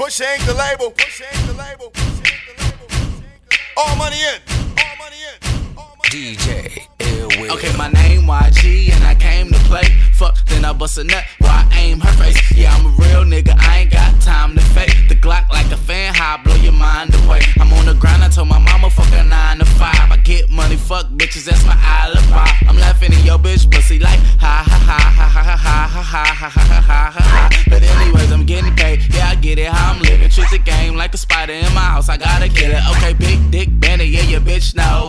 Push ain't the label. Push ain't the label. All money in. All money in. All money DJ Ill Okay, my name YG and I came to play. Fuck, then I bust a nut while I aim her face. Yeah, I'm a real nigga, I ain't got time to fake. The Glock like a fan, how I blow your mind away. I'm on the grind, I told my mama fuck a nine to five. I get money, fuck bitches, that's my alibi. I'm laughing in your bitch pussy like ha ha ha ha ha ha ha ha ha ha ha ha get it how I'm living. Treat the game like a spider in my house. I gotta get it. Okay, big dick Benny, yeah, your bitch know.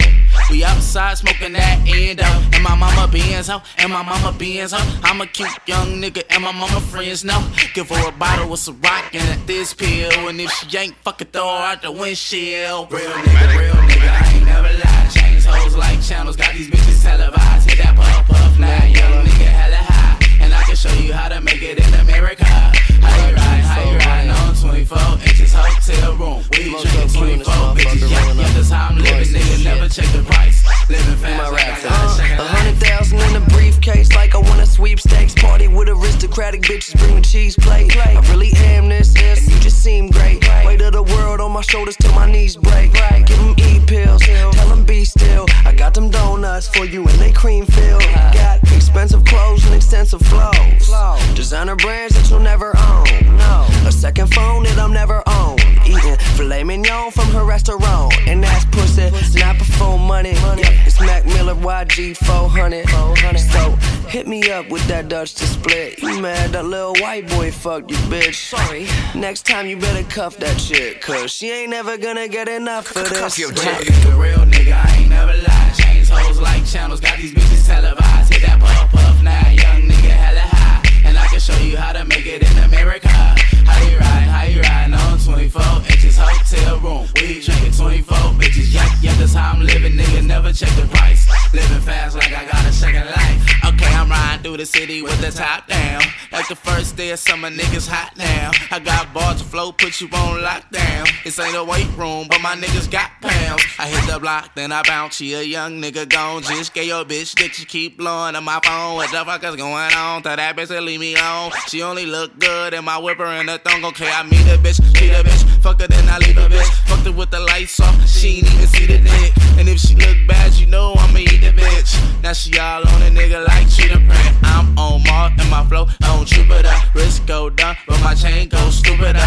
We outside smoking that endo. And my mama being so, and my mama being so. I'm a cute young nigga, and my mama friends know. Give her a bottle with some rock and this pill. And if she ain't fucking throw her out the windshield. Real nigga, real nigga, I ain't never lied. Chains hoes like channels, got these bitches bitches. Bring cheese plate. I really am this, and you just seem great. Weight of the world on my shoulders till my knees break. Give them E pills, tell them be still. I got them donuts for you and they cream filled. Got expensive clothes and extensive flows. Designer brands that you'll never own. No, a second phone that I'm never on. Eating filet mignon from her restaurant, and that's pussy, not before money. Yeah, it's Mac Miller YG 400. So hit me up with that Dutch to split. You mad that little white boy fucked you, bitch? Sorry. Next time you better cuff that shit, cause she ain't never gonna get enough of this. Cuff your Real dick. nigga, real nigga, I ain't never lied. Chains hoes like channels, got these bitches televised. Hit that puff puff, now young nigga hella high. And I can show you how to make it in America. How you ride, how you ride on 24 inches hotel room. We drinking 24 bitches, yeah, yeah, that's how I'm living, nigga. Never check the price. Living fast like I Through the city with the top down. Like the first day of summer, niggas hot now. I got bars to flow, put you on lockdown. This ain't a weight room, but my niggas got pounds. I hit the block, then I bounce. She a young nigga gone. Just get your bitch dick, she keep blowing on my phone. What the fuck is going on? Tell that bitch to leave me alone. She only look good in my whipper and the thong. Okay, I meet a bitch, meet a bitch. Fuck her, then I leave a bitch. Fucked her with the lights off, she ain't even see the dick. And if she look bad, Now she all on a nigga like cheetah print. I'm on Mars and my flow on Jupiter. Wrist go down, but my chain go stupider.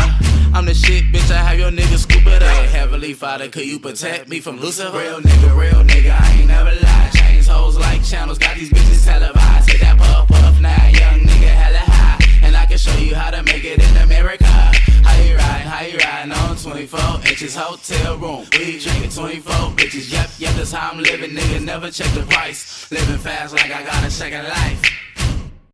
I'm the shit, bitch. I have your nigga scoop it up. Heavenly Father, could you protect me from Lucifer? Real nigga, real nigga, I ain't never lied. Chains hoes like channels, got these bitches televised. Hit that puff puff, now young nigga hella high. And I can show you how to make it in America. How you ride, how you ride on 24 inches hotel room. We drinking 24 bitches, yep, yep, that's how I'm living, nigga. Never check the price. Living fast like I got a second life.